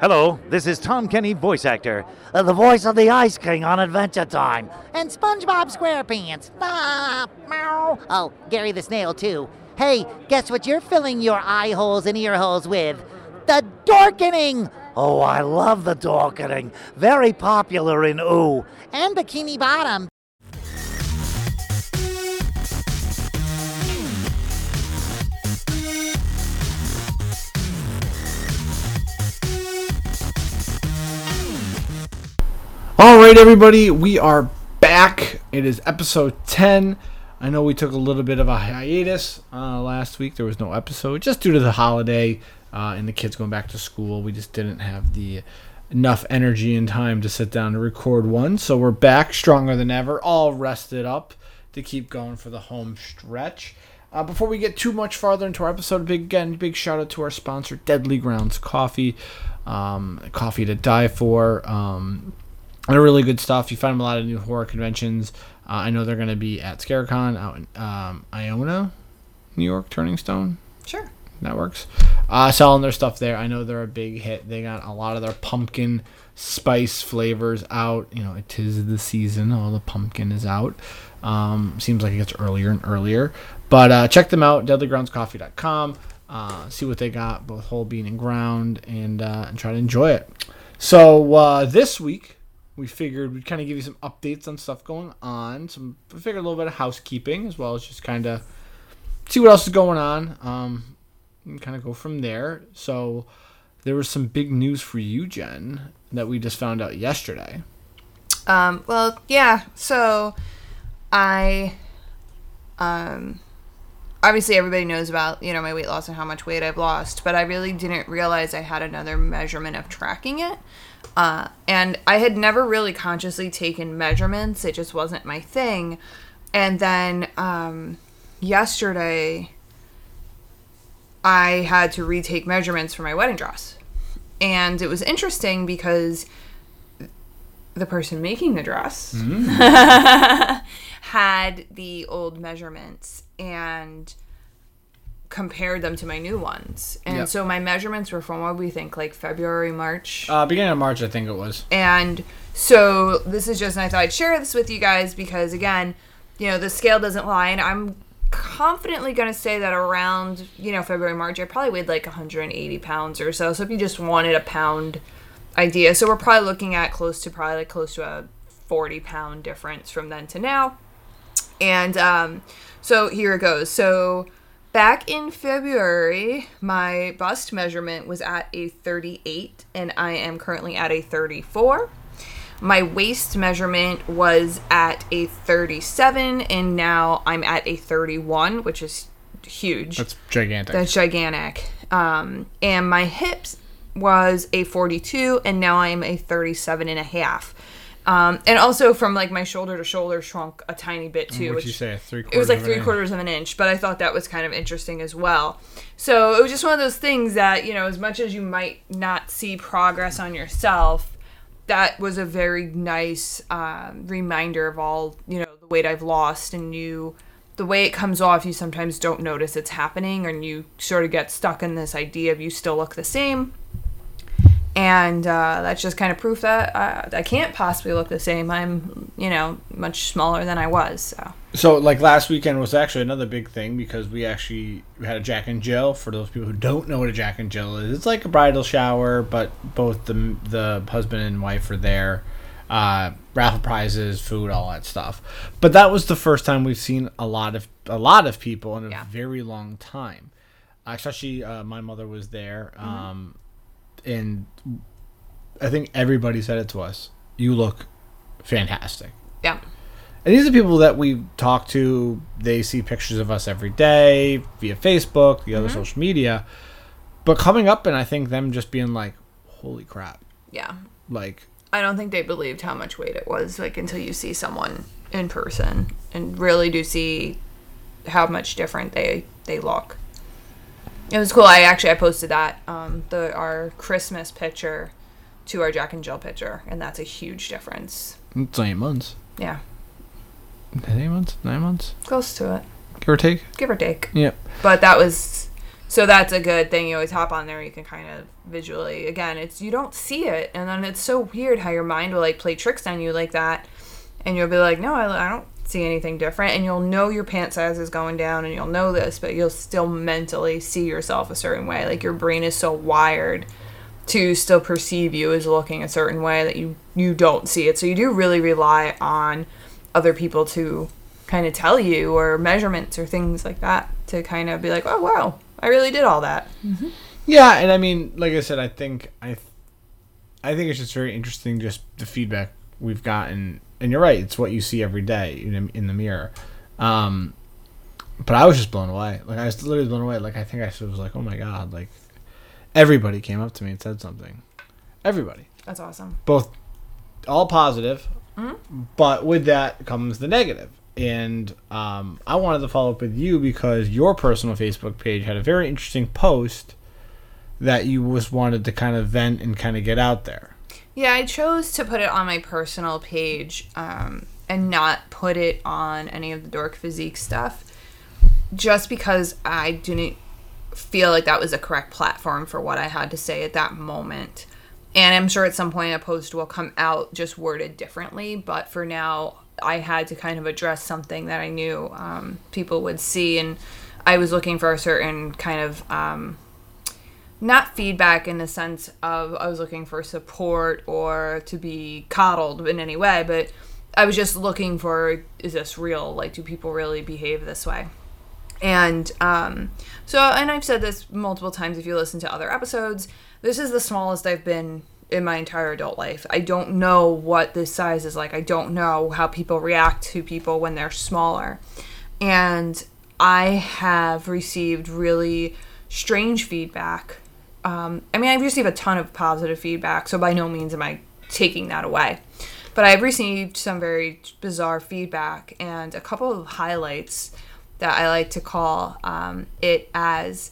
Hello, this is Tom Kenny, voice actor. Uh, the voice of the Ice King on Adventure Time. And SpongeBob SquarePants. Ah, meow. Oh, Gary the Snail, too. Hey, guess what you're filling your eye holes and ear holes with? The Dorkening! Oh, I love the Dorkening. Very popular in Ooh. And Bikini Bottom. Right, everybody, we are back. It is episode 10. I know we took a little bit of a hiatus uh, last week. There was no episode just due to the holiday uh, and the kids going back to school. We just didn't have the enough energy and time to sit down and record one. So we're back stronger than ever, all rested up to keep going for the home stretch. Uh, before we get too much farther into our episode, big again, big shout out to our sponsor, Deadly Grounds Coffee, um, coffee to die for. Um, they're really good stuff. You find them a lot of new horror conventions. Uh, I know they're going to be at ScareCon out in um, Iona, New York, Turning Stone. Sure. That works. Uh, selling their stuff there. I know they're a big hit. They got a lot of their pumpkin spice flavors out. You know, it is the season. All the pumpkin is out. Um, seems like it gets earlier and earlier. But uh, check them out, deadlygroundscoffee.com. Uh, see what they got, both whole bean and ground, and, uh, and try to enjoy it. So uh, this week, we figured we'd kind of give you some updates on stuff going on. Some we figured a little bit of housekeeping as well as just kind of see what else is going on. Um, and kind of go from there. So there was some big news for you, Gen, that we just found out yesterday. Um, well, yeah. So I, um, obviously everybody knows about you know my weight loss and how much weight I've lost, but I really didn't realize I had another measurement of tracking it. Uh, and I had never really consciously taken measurements. It just wasn't my thing. And then um, yesterday, I had to retake measurements for my wedding dress. And it was interesting because the person making the dress had the old measurements and compared them to my new ones. And Yep. so my measurements were from what we think like February, March. Uh, beginning of March, I think it was. And so this is just, and I thought I'd share this with you guys because, again, you know, the scale doesn't lie. And I'm confidently going to say that around, you know, February, March, I probably weighed like 180 pounds or so. So if you just wanted a pound idea, so we're probably looking at close to probably like close to a 40 pound difference from then to now. And um, so here it goes. So back in February, my bust measurement was at a 38, and I am currently at a 34. My waist measurement was at a 37, and now I'm at a 31, which is huge. That's gigantic. That's gigantic. Um, and my hips was a 42, and now I'm a 37 and a half. Um, and also from like my shoulder to shoulder shrunk a tiny bit too. What'd you say? Three it was like three quarters of an inch, but I thought that was kind of interesting as well. So it was just one of those things that, you know, as much as you might not see progress on yourself, that was a very nice um, reminder of all, you know, the weight I've lost and you, the way it comes off, you sometimes don't notice it's happening and you sort of get stuck in this idea of you still look the same. And uh, that's just kind of proof that I, I can't possibly look the same. I'm, you know, much smaller than I was. So. So, like last weekend was actually another big thing because we actually had a Jack and Jill. For those people who don't know what a Jack and Jill is, it's like a bridal shower, but both the the husband and wife are there. Uh, raffle prizes, food, all that stuff. But that was the first time we've seen a lot of a lot of people in a Yeah. very long time. Uh, especially uh, my mother was there, Mm-hmm. um, and I think everybody said it to us. You look fantastic. Yeah. And these are people that we talk to. They see pictures of us every day via Facebook, the Mm-hmm. other social media. But coming up and I think them just being like, holy crap. Yeah. Like, I don't think they believed how much weight it was, like until you see someone in person and really do see how much different they they look. It was cool. I actually I posted that um the our Christmas picture to our Jack and Jill picture, and that's a huge difference. it's eight months. Yeah, Eight months? Nine months? close to it, Give or take? give or take. Yep. But that was So that's a good thing. You always hop on there. You can kind of visually, again, it's you don't see it, and then it's so weird how your mind will like play tricks on you like that, and you'll be like, no, I, I don't see anything different, and you'll know your pant size is going down, and you'll know this, but you'll still mentally see yourself a certain way. Like your brain is so wired to still perceive you as looking a certain way that you you don't see it. So you do really rely on other people to kind of tell you or measurements or things like that to kind of be like, oh wow, I really did all that. Mm-hmm. Yeah, and I mean, like I said, I think I, th- I think it's just very interesting, just the feedback we've gotten. And you're right; it's what you see every day in, in the mirror. Um, but I was just blown away. Like I was literally blown away. Like I think I was like, "Oh my god!" Like everybody came up to me and said something. Everybody, That's awesome. both all positive, Hmm. but with that comes the negative. And um, I wanted to follow up with you because your personal Facebook page had a very interesting post that you just wanted to kind of vent and kind of get out there. Yeah, I chose to put it on my personal page um, and not put it on any of the dork physique stuff just because I didn't feel like that was a correct platform for what I had to say at that moment. And I'm sure at some point a post will come out just worded differently, but for now, I had to kind of address something that I knew um, people would see, and I was looking for a certain kind of um, not feedback in the sense of I was looking for support or to be coddled in any way, but I was just looking for is this real? Like, do people really behave this way? And um, so, and I've said this multiple times if you listen to other episodes, this is the smallest I've been in my entire adult life. I don't know what this size is like. I don't know how people react to people when they're smaller. And I have received really strange feedback. Um, I mean, I've received a ton of positive feedback, so by no means am I taking that away. But I've received some very bizarre feedback and a couple of highlights that I like to call um, it as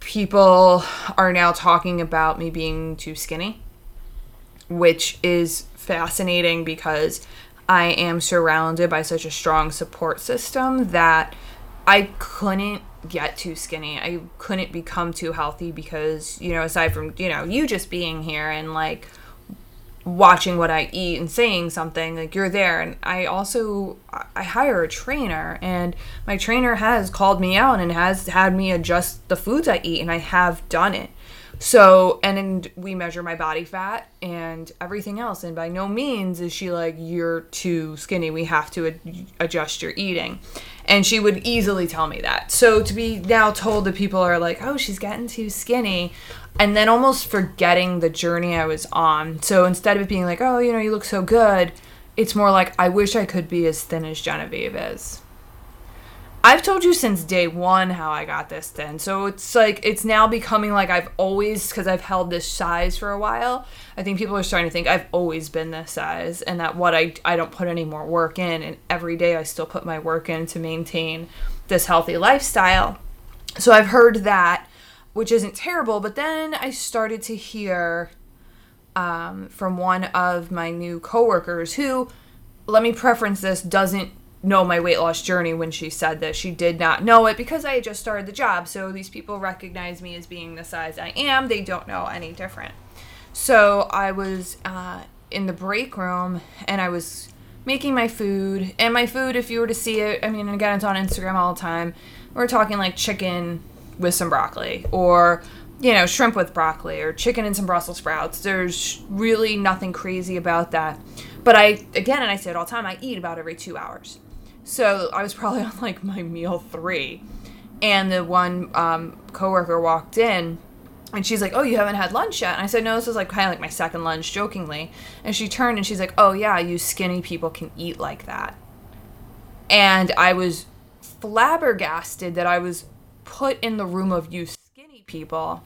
people are now talking about me being too skinny, which is fascinating because I am surrounded by such a strong support system that I couldn't get too skinny. I couldn't become too healthy because, you know, aside from, you know, you just being here and like watching what I eat and saying something like you're there and I also I hire a trainer and my trainer has called me out and has had me adjust the foods I eat and I have done it. So and then we measure my body fat and everything else and by no means is she like you're too skinny we have to ad- adjust your eating. And she would easily tell me that. So to be now told that people are like, "Oh, she's getting too skinny." and then almost forgetting the journey I was on. So instead of being like, oh, you know, you look so good, it's more like, I wish I could be as thin as Genevieve is. I've told you since day one how I got this thin. So it's like, it's now becoming like I've always, because I've held this size for a while, I think people are starting to think I've always been this size and that what I, I don't put any more work in. And every day I still put my work in to maintain this healthy lifestyle. So I've heard that which isn't terrible. But then I started to hear um, from one of my new coworkers who, let me preference this, doesn't know my weight loss journey when she said this. She did not know it because I had just started the job. So these people recognize me as being the size I am. They don't know any different. So I was uh, in the break room and I was making my food. And my food, if you were to see it, I mean, again, it's on Instagram all the time. We're talking like chicken with some broccoli or you know shrimp with broccoli or chicken and some brussels sprouts there's really nothing crazy about that but i again and i say it all the time i eat about every two hours so i was probably on like my meal three and the one um, coworker walked in and she's like, "Oh, you haven't had lunch yet?" And I said, "No, this is like kind of like my second lunch," jokingly. And she turned and she's like, "Oh yeah, you skinny people can eat like that." And I was flabbergasted that I was put in the room of you skinny people,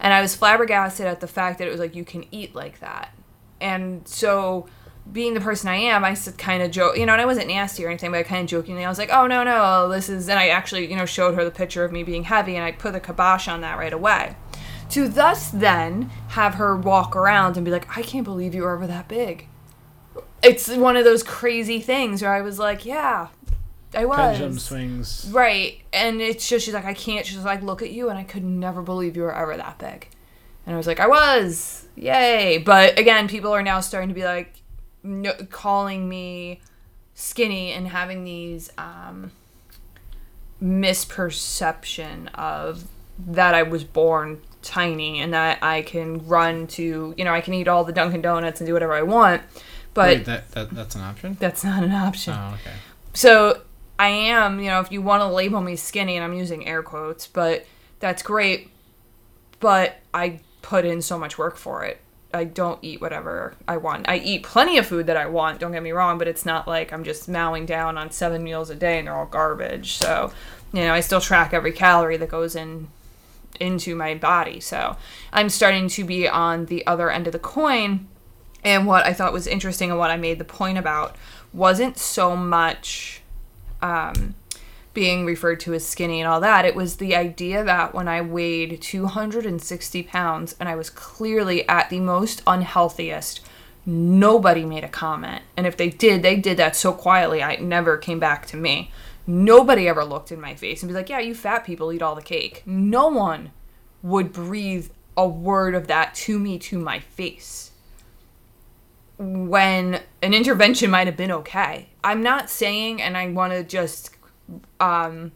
and I was flabbergasted at the fact that it was like you can eat like that. And so, being the person I am, I said kind of joke, you know, and I wasn't nasty or anything, but I kind of jokingly, I was like, "Oh no, no, this is," and I actually, you know, showed her the picture of me being heavy, and I put the kibosh on that right away to thus then have her walk around and be like, I can't believe you were ever that big. It's one of those crazy things where I was like, yeah, I was. Pendulum swings. Right. And it's just, she's like, I can't. She's like, look at you, and I could never believe you were ever that big. And I was like, I was. Yay. But again, people are now starting to be like, no, calling me skinny and having these um, misperception of that I was born tiny and that I can run to, you know, I can eat all the Dunkin' Donuts and do whatever I want. But Wait, that, that that's an option. that's not an option. Oh, okay. So I am, you know, if you want to label me skinny, and I'm using air quotes, but that's great. But I put in so much work for it. I don't eat whatever I want. I eat plenty of food that I want, don't get me wrong, but it's not like I'm just mowing down on seven meals a day and they're all garbage. So, you know, I still track every calorie that goes in into my body. So I'm starting to be on the other end of the coin. And what I thought was interesting and what I made the point about wasn't so much um, being referred to as skinny and all that. It was the idea that when I weighed 260 pounds and I was clearly at the most unhealthiest, nobody made a comment. And if they did, they did that so quietly, I never came back to me. Nobody ever looked in my face and be like, yeah, you fat people eat all the cake. No one would breathe a word of that to me to my face when an intervention might have been okay. I'm not saying, and I want to just um,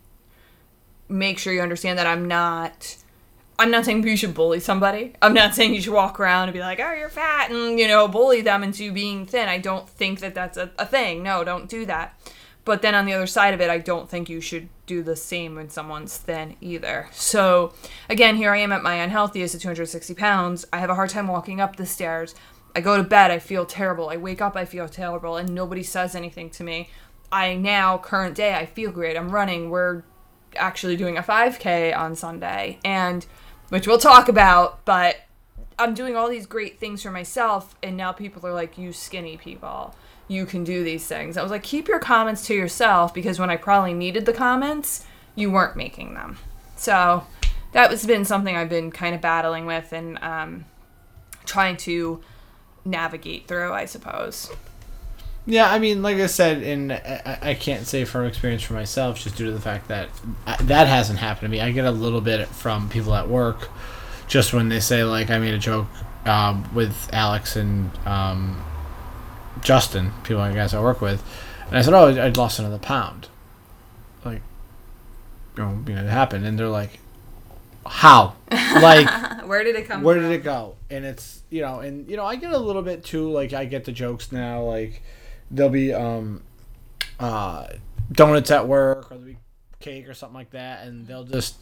make sure you understand that I'm not. I'm not saying you should bully somebody. I'm not saying you should walk around and be like, "Oh, you're fat," and you know, bully them into being thin. I don't think that that's a, a thing. No, don't do that. But then on the other side of it, I don't think you should do the same when someone's thin either. So again, here I am at my unhealthiest at 260 pounds. I have a hard time walking up the stairs. I go to bed, I feel terrible. I wake up, I feel terrible, and nobody says anything to me. I now, current day, I feel great. I'm running. We're actually doing a 5K on Sunday, and which we'll talk about, but I'm doing all these great things for myself, and now people are like, you skinny people, you can do these things. I was like, keep your comments to yourself because when I probably needed the comments, you weren't making them. So that has been something I've been kind of battling with and um, trying to navigate through, I suppose. Yeah, I mean, like I said, and I, I can't say from experience for myself, just due to the fact that I, that hasn't happened to me. I get a little bit from people at work, just when they say like I made a joke um, with Alex and um, Justin, people I guys I work with, and I said, "Oh, I'd lost another pound." Like, you know, you know, it happened, and they're like, "How?" like. Where did it come where from? did it go and it's you know and you know i get a little bit too like i get the jokes now like there'll be um uh donuts at work or there'll be cake or something like that and they'll just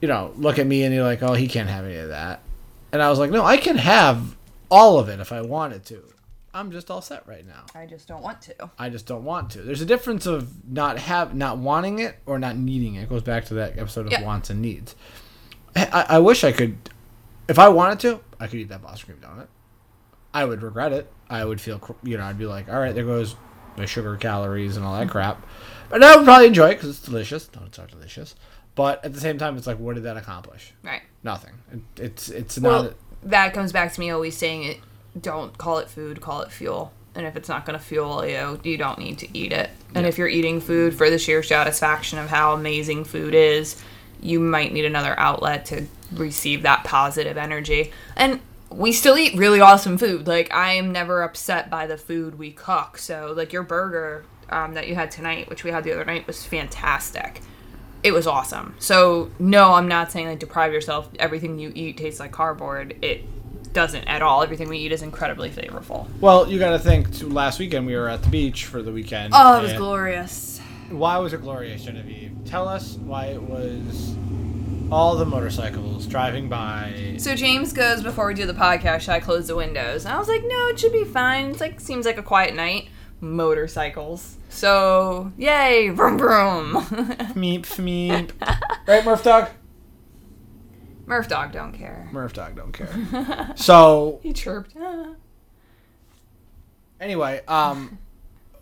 you know look at me and you're like oh he can't have any of that and i was like no i can have all of it if i wanted to i'm just all set right now I just don't want to. I just don't want to. There's a difference of not have not wanting it or not needing it. It goes back to that episode of Yeah. wants and needs. I, I wish I could, if I wanted to, I could eat that Boston cream donut. I would regret it. I would feel, you know, I'd be like, all right, there goes my sugar calories and all that mm-hmm. crap. But I would probably enjoy it because it's delicious. Donuts are delicious. But at the same time, it's like, what did that accomplish? Right. Nothing. It, it's it's Well, not. that comes back to me always saying it. Don't call it food, call it fuel. And if it's not going to fuel you, you don't need to eat it. And if you're eating food for the sheer satisfaction of how amazing food is, you might need another outlet to receive that positive energy. And we still eat really awesome food. Like I am never upset by the food we cook. So like your burger um, that you had tonight, which we had the other night, was fantastic. It was awesome. So no, I'm not saying like deprive yourself. Everything you eat tastes like cardboard. It doesn't at all. Everything we eat is incredibly flavorful. Well, you got to think. Too, last weekend we were at the beach for the weekend. Oh, it was glorious. Why was it glorious, Genevieve? Tell us why it was all the motorcycles driving by. So James goes before we do the podcast. Should I close the windows? And I was like, no, it should be fine. It's like seems like a quiet night. Motorcycles. So yay, vroom vroom. Meep, meep. right, Murph Dog? Murph dog don't care. Murph Dog don't care. so, He chirped. anyway, um,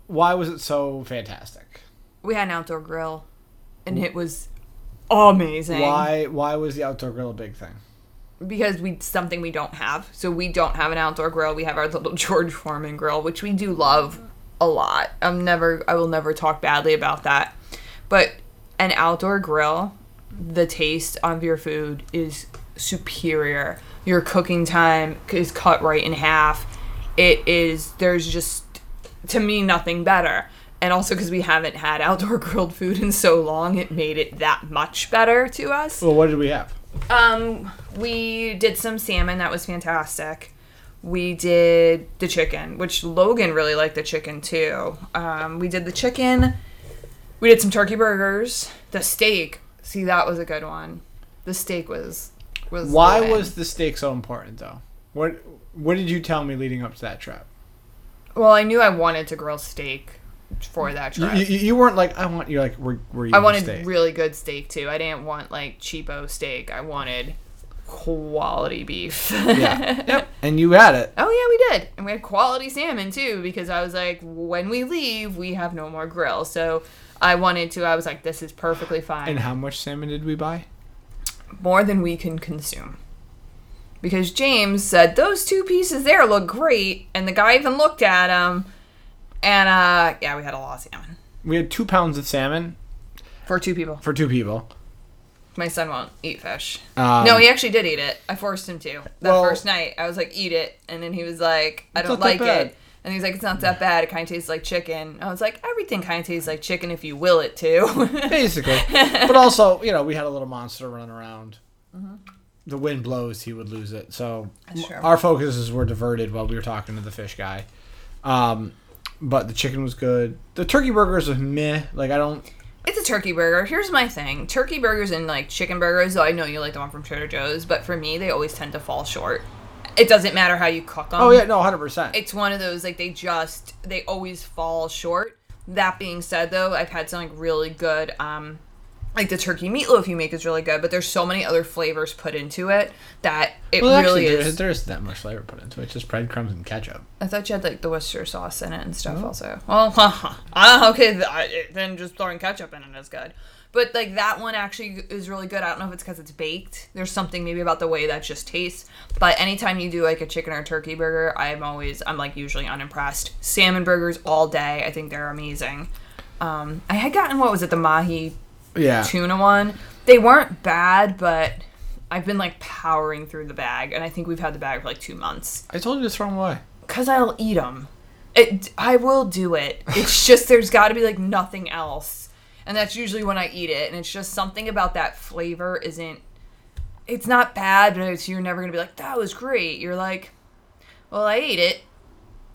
why was it so fantastic? we had an outdoor grill, and it was amazing. Why why was the outdoor grill a big thing? because we something we don't have. So we don't have an outdoor grill. We have our little George Foreman grill, which we do love. a lot. I'm never I will never talk badly about that. But an outdoor grill, the taste of your food is superior. Your cooking time is cut right in half. It is there's just to me nothing better. And also because we haven't had outdoor grilled food in so long, it made it that much better to us. Well, what did we have? Um, we did some salmon. That was fantastic. We did the chicken, which Logan really liked the chicken too. Um, we did the chicken. We did some turkey burgers. The steak. See, that was a good one. The steak was was. Why was the steak so important, though? What What did you tell me leading up to that trip? Well, I knew I wanted to grill steak for that You, trip. you, you weren't like I want you like we're, we're I wanted steak. really good steak too. I didn't want like cheapo steak. I wanted quality beef. yeah. Yep. And you had it. Oh yeah, we did, and we had quality salmon too. Because I was like, when we leave, we have no more grill. So I wanted to. I was like, this is perfectly fine. And how much salmon did we buy? More than we can consume. Because James said those two pieces there look great, and the guy even looked at them, and uh, yeah, we had a lot of salmon We had two pounds of salmon for two people. for two people. My son won't eat fish. Um, no, he actually did eat it. I forced him to. That Well- first night, I was like, "Eat it," and then he was like, "I don't like it." And he's like, "It's not that bad. It kind of tastes like chicken." I was like, "Everything kind of tastes like chicken if you will it to." basically. but also, you know, we had a little monster running around. Mm-hmm. The wind blows, he would lose it. So That's true. our focuses were diverted while we were talking to the fish guy. Um, but the chicken was good. The turkey burgers was meh. Like I don't. it's a turkey burger. Here's my thing: turkey burgers and like chicken burgers. Though I know you like the one from Trader Joe's, but for me, they always tend to fall short. It doesn't matter how you cook them. Oh yeah, no, hundred percent. it's one of those like they just they always fall short. That being said, though, I've had some like really good um like the turkey meatloaf you make is really good, but there's so many other flavors put into it that it Well, really actually, is. there isn't that much flavor put into it. It's just breadcrumbs and ketchup. I thought you had like the Worcester sauce in it and stuff also. Well, uh, okay, th- then just throwing ketchup in it is good. But like that one actually is really good. I don't know if it's because it's baked. There's something maybe about the way that just tastes. But anytime you do like a chicken or turkey burger, I'm always I'm like usually unimpressed. Salmon burgers all day. I think they're amazing. Um, I had gotten what was it the mahi Yeah. tuna one. They weren't bad, but I've been like powering through the bag, and I think we've had the bag for like two months. I told you to throw them away. Cause I'll eat them. It, I will do it. It's just there's got to be like nothing else, and that's usually when I eat it. And it's just something about that flavor isn't. It's not bad, but it's you're never gonna be like that was great. You're like, well, I ate it,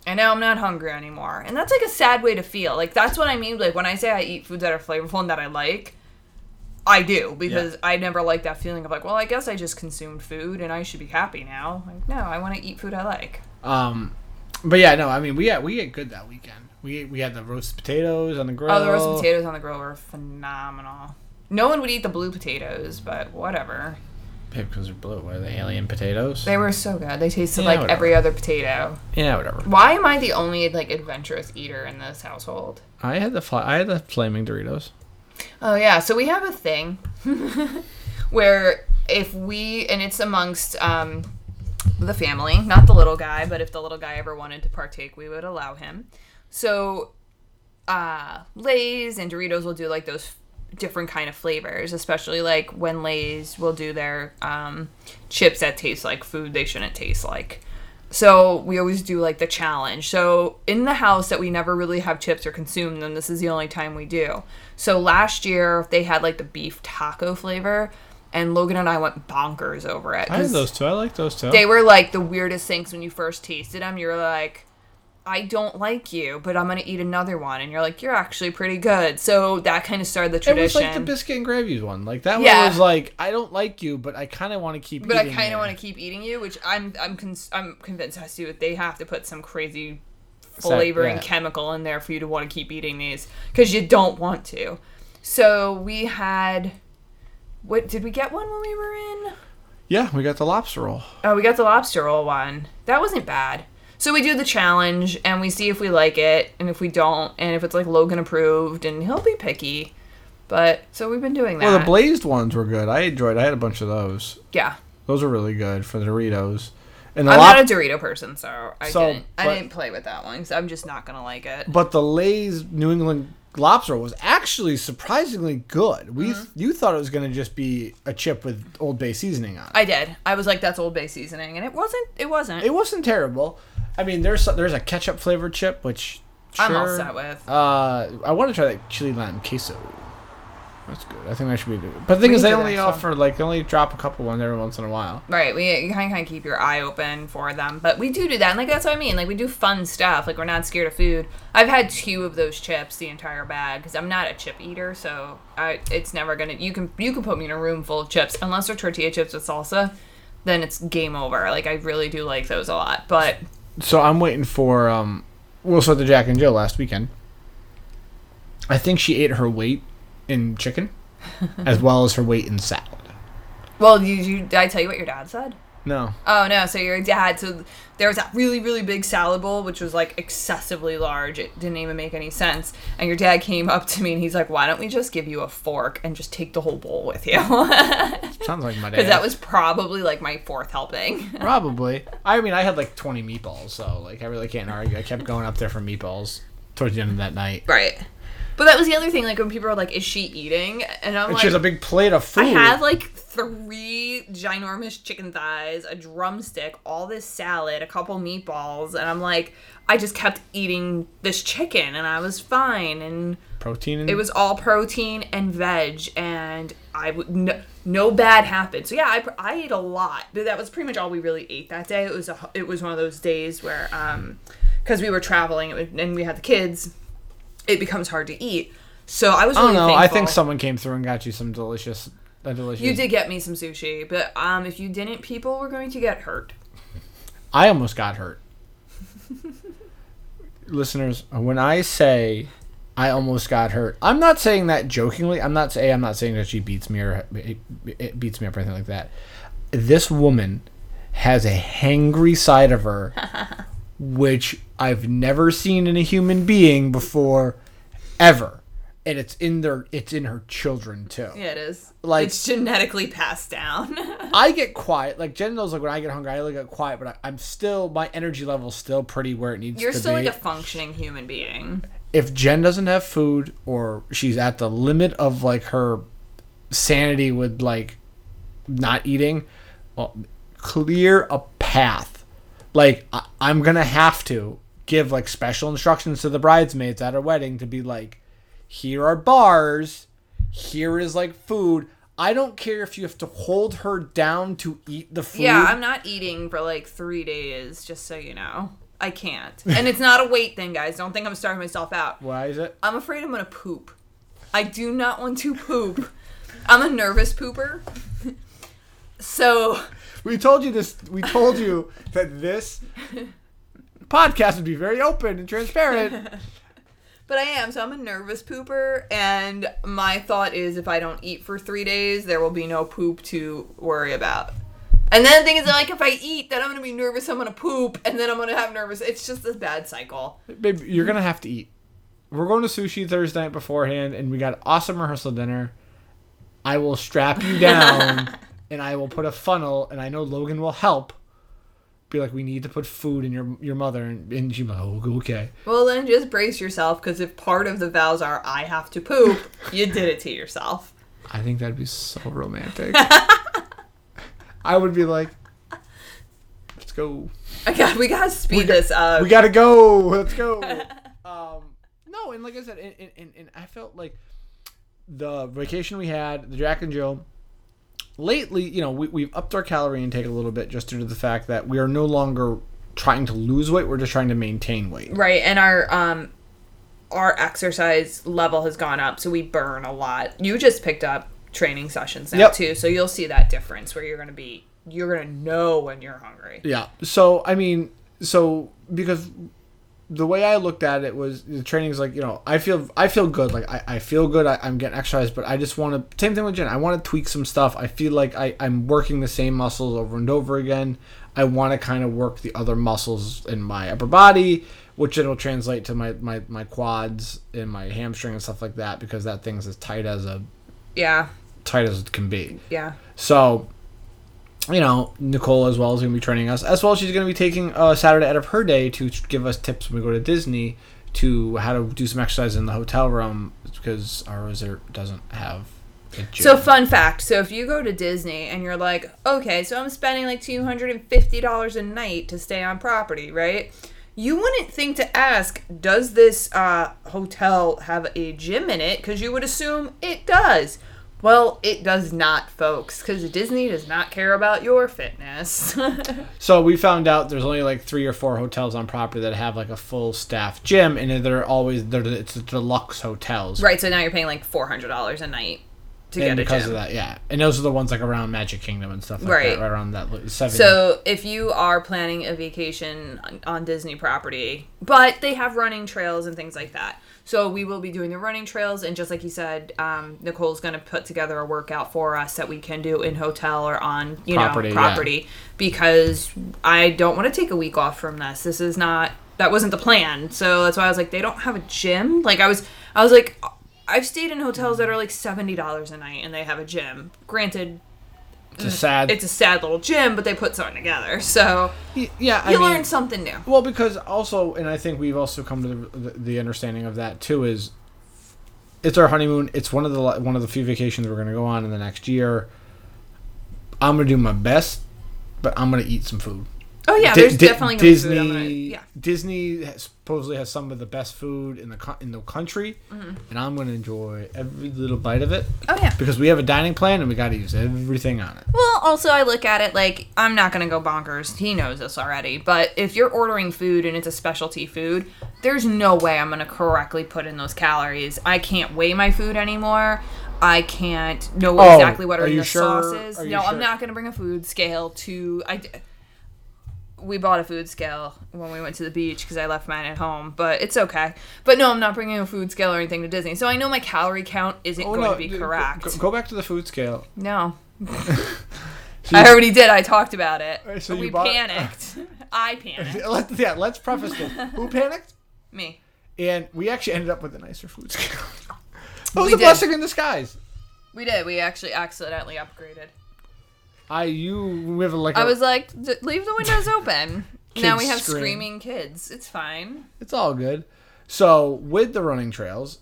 and now I'm not hungry anymore. And that's like a sad way to feel. Like that's what I mean. Like when I say I eat foods that are flavorful and that I like, I do because I never like that feeling of like, well, I guess I just consumed food and I should be happy now. Like no, I want to eat food I like. Um, but yeah, no, I mean we had we ate good that weekend. We we had the roasted potatoes on the grill. Oh, the roasted potatoes on the grill were phenomenal. No one would eat the blue potatoes, but whatever. Yeah, because they're blue. What are they? Alien potatoes? They were so good. They tasted Yeah, like whatever. every other potato. yeah, whatever. Why am I the only like adventurous eater in this household? I had the fly, I had the flaming Doritos. Oh yeah, so we have a thing where if we and it's amongst um the family, not the little guy, but if the little guy ever wanted to partake, we would allow him. So uh Lay's and Doritos will do like those different kind of flavors, especially like when Lay's will do their um chips that taste like food they shouldn't taste like. So we always do like the challenge. So in the house that we never really have chips or consume them, this is the only time we do. So last year they had like the beef taco flavor, and Logan and I went bonkers over it. I had 'cause those two. I like those two. They were like the weirdest things when you first tasted them. You're like, I don't like you, but I'm gonna eat another one, and you're like, you're actually pretty good. So that kind of started the tradition. it was like the biscuit and gravy one. Like that Yeah. one was like I don't like you, but I kind of want to keep. but I eating kind of want to keep eating you, which I'm I'm con- I'm convinced has to do with they have to put some crazy flavoring yeah. chemical in there for you to want to keep eating these because you don't want to. So we had, what did we get one when we were in? Yeah, we got the lobster roll. Oh, we got the lobster roll one. That wasn't bad. So we do the challenge and we see if we like it and if we don't and if it's like Logan approved and he'll be picky. But so we've been doing that. Well, the blazed ones were good. I enjoyed. I had a bunch of those. yeah. Those were really good for the Doritos. And I'm lop- not a Dorito person, so I So, didn't. I didn't play with that one. So I'm just not gonna like it. but the Lay's New England lobster was actually surprisingly good. We Mm-hmm. you thought it was going to just be a chip with Old Bay seasoning on. it. I did. I was like, that's Old Bay seasoning, and it wasn't. It wasn't. It wasn't terrible. I mean, there's there's a ketchup flavored chip which I'm all set with. Uh, I want to try that chili lime queso. That's good. I think that should be good. But the thing We is, they only offer like they only drop a couple ones every once in a while. Right, we you kind of kind of keep your eye open for them, but we do do that, and like that's what I mean. Like we do fun stuff. Like we're not scared of food. I've had two of those chips the entire bag because I'm not a chip eater, so I it's never gonna. You can you can put me in a room full of chips unless they're tortilla chips with salsa, then it's game over. Like I really do like those a lot, but So I'm waiting for um. We also had the Jack and Jill last weekend. I think she ate her weight in chicken, as well as her weight in salad. well, you, you did I tell you what your dad said? No, Oh no! So your dad, so there was that really, really big salad bowl, which was like excessively large. It didn't even make any sense. And your dad came up to me and he's like, "Why don't we just give you a fork and just take the whole bowl with you?" Sounds like my dad. Because that was probably like my fourth helping. probably. I mean, I had like 20 meatballs, so like I really can't argue. I kept going up there for meatballs towards the end of that night. right. But that was the other thing. Like when people are like, "Is she eating?" And I'm And like, she has a big plate of food. I had like three ginormous chicken thighs, a drumstick, all this salad, a couple meatballs, and I'm like, I just kept eating this chicken, and I was fine, and protein. And it was all protein and veg, and I would no, no bad happened. So yeah, I, I ate a lot, but that was pretty much all we really ate that day. It was a it was one of those days where um because we were traveling and we had the kids, it becomes hard to eat. So I was I really don't know. I think someone came through and got you some delicious, delicious. You did get me some sushi, but um, if you didn't, people were going to get hurt. I almost got hurt. Listeners, when I say I almost got hurt, I'm not saying that jokingly. I'm not saying I'm not saying that she beats me or it, it beats me up or anything like that. This woman has a hangry side of her, which I've never seen in a human being before, ever. And it's in their, it's in her children too. Yeah, it is. Like- it's genetically passed down. I get quiet. Like Gen knows, like when I get hungry, I get quiet. But I, I'm still my energy level's still pretty where it needs to be. You're to still be. like a functioning human being. if Gen doesn't have food or she's at the limit of like her sanity with like not eating, well, clear a path. Like I, I'm gonna have to give like special instructions to the bridesmaids at her wedding to be like, here are bars, here is like food. I don't care if you have to hold her down to eat the food. Yeah, I'm not eating for like three days, just so you know. I can't. And it's not a weight thing, guys. Don't think I'm starving myself out. Why is it? I'm afraid I'm gonna poop. I do not want to poop. I'm a nervous pooper. So We told you this. We told you that this podcast would be very open and transparent. But I am, so I'm a nervous pooper, and my thought is if I don't eat for three days, there will be no poop to worry about. And then the thing is, like, if I eat, then I'm gonna be nervous. I'm gonna poop, and then I'm gonna have nervous. It's just a bad cycle. Babe, you're gonna have to eat. We're going to sushi Thursday night beforehand, and we got awesome rehearsal dinner. I will strap you down, and I will put a funnel, and I know Logan will help. Be like, we need to put food in your your mother, and, and she's like, oh, okay. Well, then just brace yourself, because if part of the vows are I have to poop, you did it to yourself. I think that'd be so romantic. I would be like, let's go. I got, we gotta speed this up. we gotta go. Let's go. um, no, and like I said, and, and, and I felt like the vacation we had, the Jack and Jill. Lately, you know, we, we've upped our calorie intake a little bit just due to the fact that we are no longer trying to lose weight; we're just trying to maintain weight. Right, and our um our exercise level has gone up, so we burn a lot. You just picked up training sessions now Yep. too, so you'll see that difference where you're gonna be you're gonna know when you're hungry. Yeah. So I mean, so because the way I looked at it was the training is like you know I feel I feel good. Like I, I feel good. I, I'm getting exercise but I just want to same thing with Gen I want to tweak some stuff. I feel like I I'm working the same muscles over and over again. I want to kind of work the other muscles in my upper body which it'll translate to my, my my quads and my hamstring and stuff like that because that thing's as tight as a Yeah, tight as it can be. Yeah. so you know, Nicole as well is going to be training us. As well, she's going to be taking a Saturday out of her day to give us tips when we go to Disney to how to do some exercise in the hotel room because our resort doesn't have. So fun fact. So if you go to Disney and you're like, okay, so I'm spending like two hundred and fifty dollars a night to stay on property, right? You wouldn't think to ask, does this uh, hotel have a gym in it? Because you would assume it does. Well, it does not, folks, because Disney does not care about your fitness. So we found out there's only like three or four hotels on property that have like a full staff gym, and they're always they're it's the deluxe hotels. right, so now you're paying like four hundred dollars a night to And get a because gym. of that, yeah, and those are the ones like around Magic Kingdom and stuff like Right. that, right around that seven. So if you are planning a vacation on- on Disney property, but they have running trails and things like that. So we will be doing the running trails, and just like you said, um, Nicole's going to put together a workout for us that we can do in hotel or on you Property, know yeah. property because I don't want to take a week off from this. This is not that wasn't the plan. So that's why I was like, they don't have a gym. Like I was, I was like, I've stayed in hotels that are like seventy dollars a night, and they have a gym. Granted, it's a sad. it's a sad little gym, but they put something together. So yeah, I you mean, learn something new. Well, because also, and I think we've also come to the, the, the understanding of that too is it's our honeymoon. It's one of the one of the few vacations we're going to go on in the next year. I'm going to do my best, but I'm going to eat some food. Oh yeah, Di- there's Di- definitely Disney. gonna, yeah. Disney has- supposedly has some of the best food in the co- in the country, mm-hmm. and I'm going to enjoy every little bite of it Oh yeah. because we have a dining plan and we got to use everything on it. Well, also I look at it like I'm not gonna go bonkers. He knows this already. But if you're ordering food and it's a specialty food, there's no way I'm gonna correctly put in those calories. I can't weigh my food anymore. I can't know Oh, exactly what are, are the sure- sauces. are No, I'm not gonna bring a food scale to. I. We bought a food scale when we went to the beach because I left mine at home, but it's okay. But no, I'm not bringing a food scale or anything to Disney, so I know my calorie count isn't Oh, going no, to be d- correct. Go, go back to the food scale. No. I already did. I talked about it. So we bought- panicked. I panicked. Let's, yeah, let's preface this. Who panicked? Me. and we actually ended up with a nicer food scale. it was We a did. blessing in disguise. We did. We actually accidentally upgraded. I you we have like I a- was like, leave the windows open. now we have scream. screaming kids. It's fine. it's all good. So with the running trails,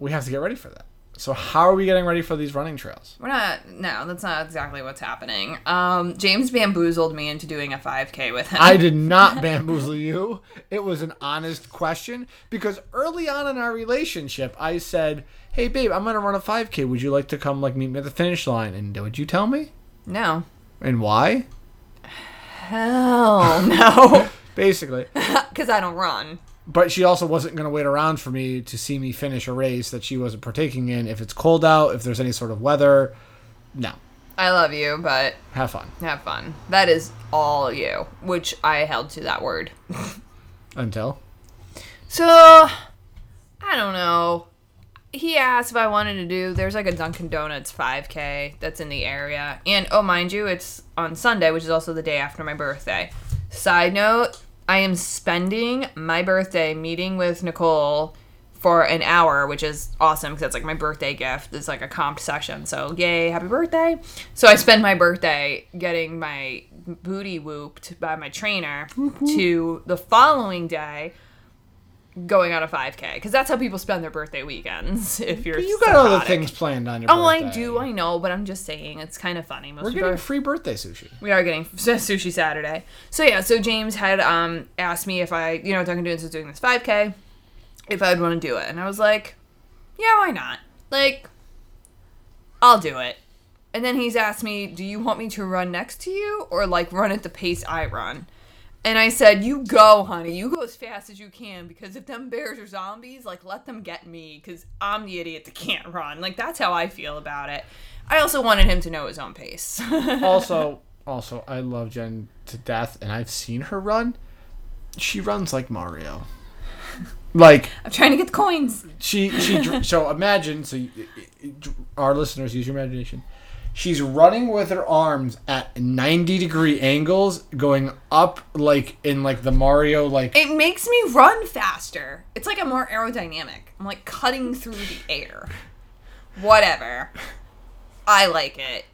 we have to get ready for that. So how are we getting ready for these running trails? We're not. No, that's not exactly what's happening. Um, James bamboozled me into doing a 5K with him. I did not bamboozle you. It was an honest question because early on in our relationship, I said, "Hey babe, I'm gonna run a 5K. Would you like to come like meet me at the finish line?" And would you tell me? No. And why? Hell no. Basically. Because I don't run. but she also wasn't going to wait around for me to see me finish a race that she wasn't partaking in. If it's cold out, if there's any sort of weather, no, I love you, but have fun have fun. That is all you, which I held to that word. until. So, I don't know. He asked if I wanted to do. There's like a Dunkin' Donuts 5K that's in the area, and oh, mind you, it's on Sunday, which is also the day after my birthday. Side note: I am spending my birthday meeting with Nicole for an hour, which is awesome because it's like my birthday gift. It's like a comp session, so yay, happy birthday! So I spend my birthday getting my booty whooped by my trainer to the following day going on a 5K because that's how people spend their birthday weekends. If you're You got other psychotic. things planned on your Oh, I do. I know, but I'm just saying it's kind of funny. Most We're getting are- free birthday sushi. we are getting sushi Saturday. So yeah, so James had um asked me if I, you know, Dunkin' Donuts was doing this 5K, if I'd want to do it, and I was like, yeah, why not? Like, I'll do it. And then he's asked me, do you want me to run next to you or like run at the pace I run? And I said, you go, honey. You go as fast as you can because if them bears are zombies, like let them get me because I'm the idiot that can't run. Like that's how I feel about it. I also wanted him to know his own pace. also, also, I love Gen to death, and I've seen her run. She runs like Mario. Like I'm trying to get the coins. she she so imagine so you, our listeners use your imagination she's running with her arms at 90 degree angles going up like in like the mario like It makes me run faster. It's like I'm more aerodynamic. I'm like cutting through the air. Whatever. I like it.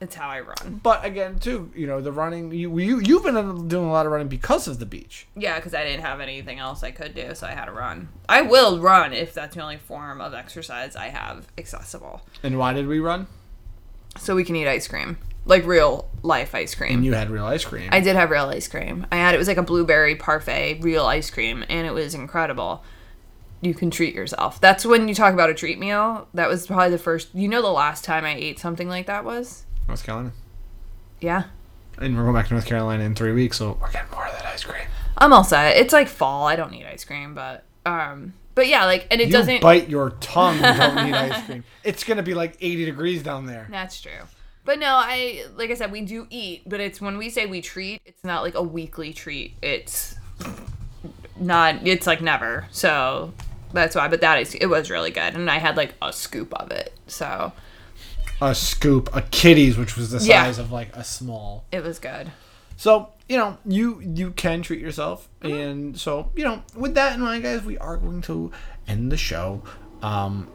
It's how I run. But again, too, you know, the running you you you've been doing a lot of running because of the beach. Yeah, because I didn't have anything else I could do, so I had to run. I will run if that's the only form of exercise I have accessible. And why did we run? So we can eat ice cream, like real life ice cream. And you had real ice cream. I did have real ice cream. I had it was like a blueberry parfait, real ice cream, and it was incredible. You can treat yourself. That's when you talk about a treat meal. That was probably the first. You know, the last time I ate something like that was. North Carolina. Yeah, And we're going back to North Carolina in three weeks, so we're getting more of that ice cream. I'm all set. It's like fall. I don't need ice cream, but um, but yeah, like, and it you doesn't. bite your tongue. You don't need ice cream. It's gonna be like 80 degrees down there. That's true. But no, I like I said, we do eat, but it's when we say we treat, it's not like a weekly treat. It's not. It's like never. So that's why. But that is, it was really good, and I had like a scoop of it, so A scoop, a kitty's, which was the Yeah. size of like a small. it was good. So you know, you you can treat yourself, and so you know, with that in mind, guys, we are going to end the show. Um,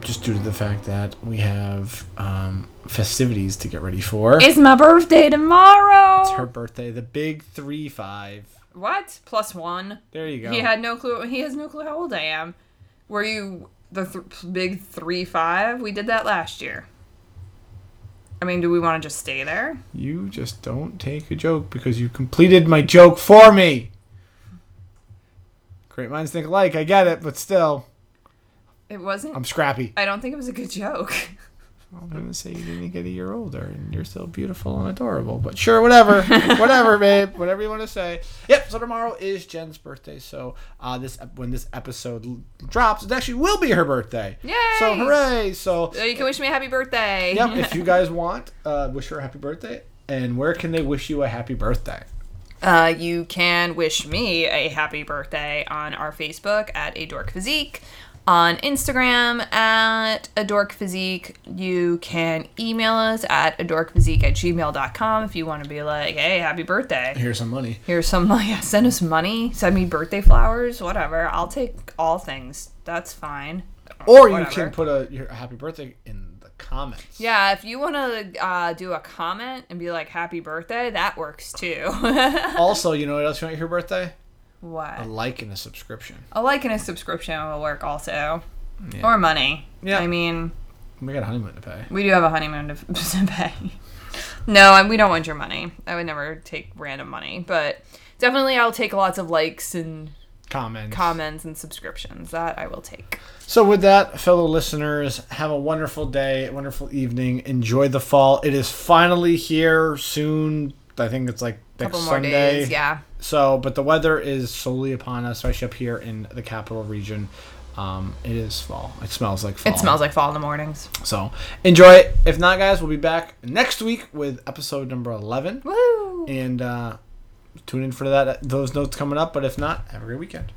just due to the fact that we have um, festivities to get ready for. It's my birthday tomorrow. It's her birthday, the big three five. What? Plus one. There you go. He had no clue. He has no clue how old I am. Were you the th- big three five? We did that last year. I mean, do we want to just stay there? You just don't take a joke because you completed my joke for me. Great minds think alike. I get it, but still, It wasn't. I'm scrappy. I don't think it was a good joke. I'm gonna say you didn't get a year older, and you're still beautiful and adorable. But sure, whatever, whatever, babe, whatever you want to say. Yep. So tomorrow is Gen's birthday. So uh, this when this episode drops, it actually will be her birthday. Yay! So hooray! So So you can wish me a happy birthday. yep, if you guys want, uh, wish her a happy birthday. And where can they wish you a happy birthday? Uh, you can wish me a happy birthday on our Facebook at a dork physique, on Instagram at a dork physique. You can email us at a dork physique at gmail.com if you want to be like, hey, happy birthday. Here's some money. Here's some yeah, send us money, send me birthday flowers, whatever. I'll take all things. That's fine. Or you can put a your happy birthday in the comments. Yeah, if you want to uh, do a comment and be like happy birthday, that works too. Also, you know what else you want your birthday? What? A like and a subscription. A like and a subscription will work also. Or money. Yeah. I mean, We got a honeymoon to pay. we do have a honeymoon to, to pay. No, and we don't want your money. I would never take random money, but definitely I'll take lots of likes and Comments. comments and subscriptions. That I will take. So with that, fellow listeners, have a wonderful day, wonderful evening. Enjoy the fall. It is finally here soon. I think it's like couple more Sunday. days, yeah. So, but the weather is solely upon us, especially up here in the capital region. Um, it is fall. It smells like fall. It smells like fall in the mornings. So enjoy it. If not, guys, we'll be back next week with episode number eleven. Woo! And uh, tune in for that. Those notes coming up. But if not, have a great weekend.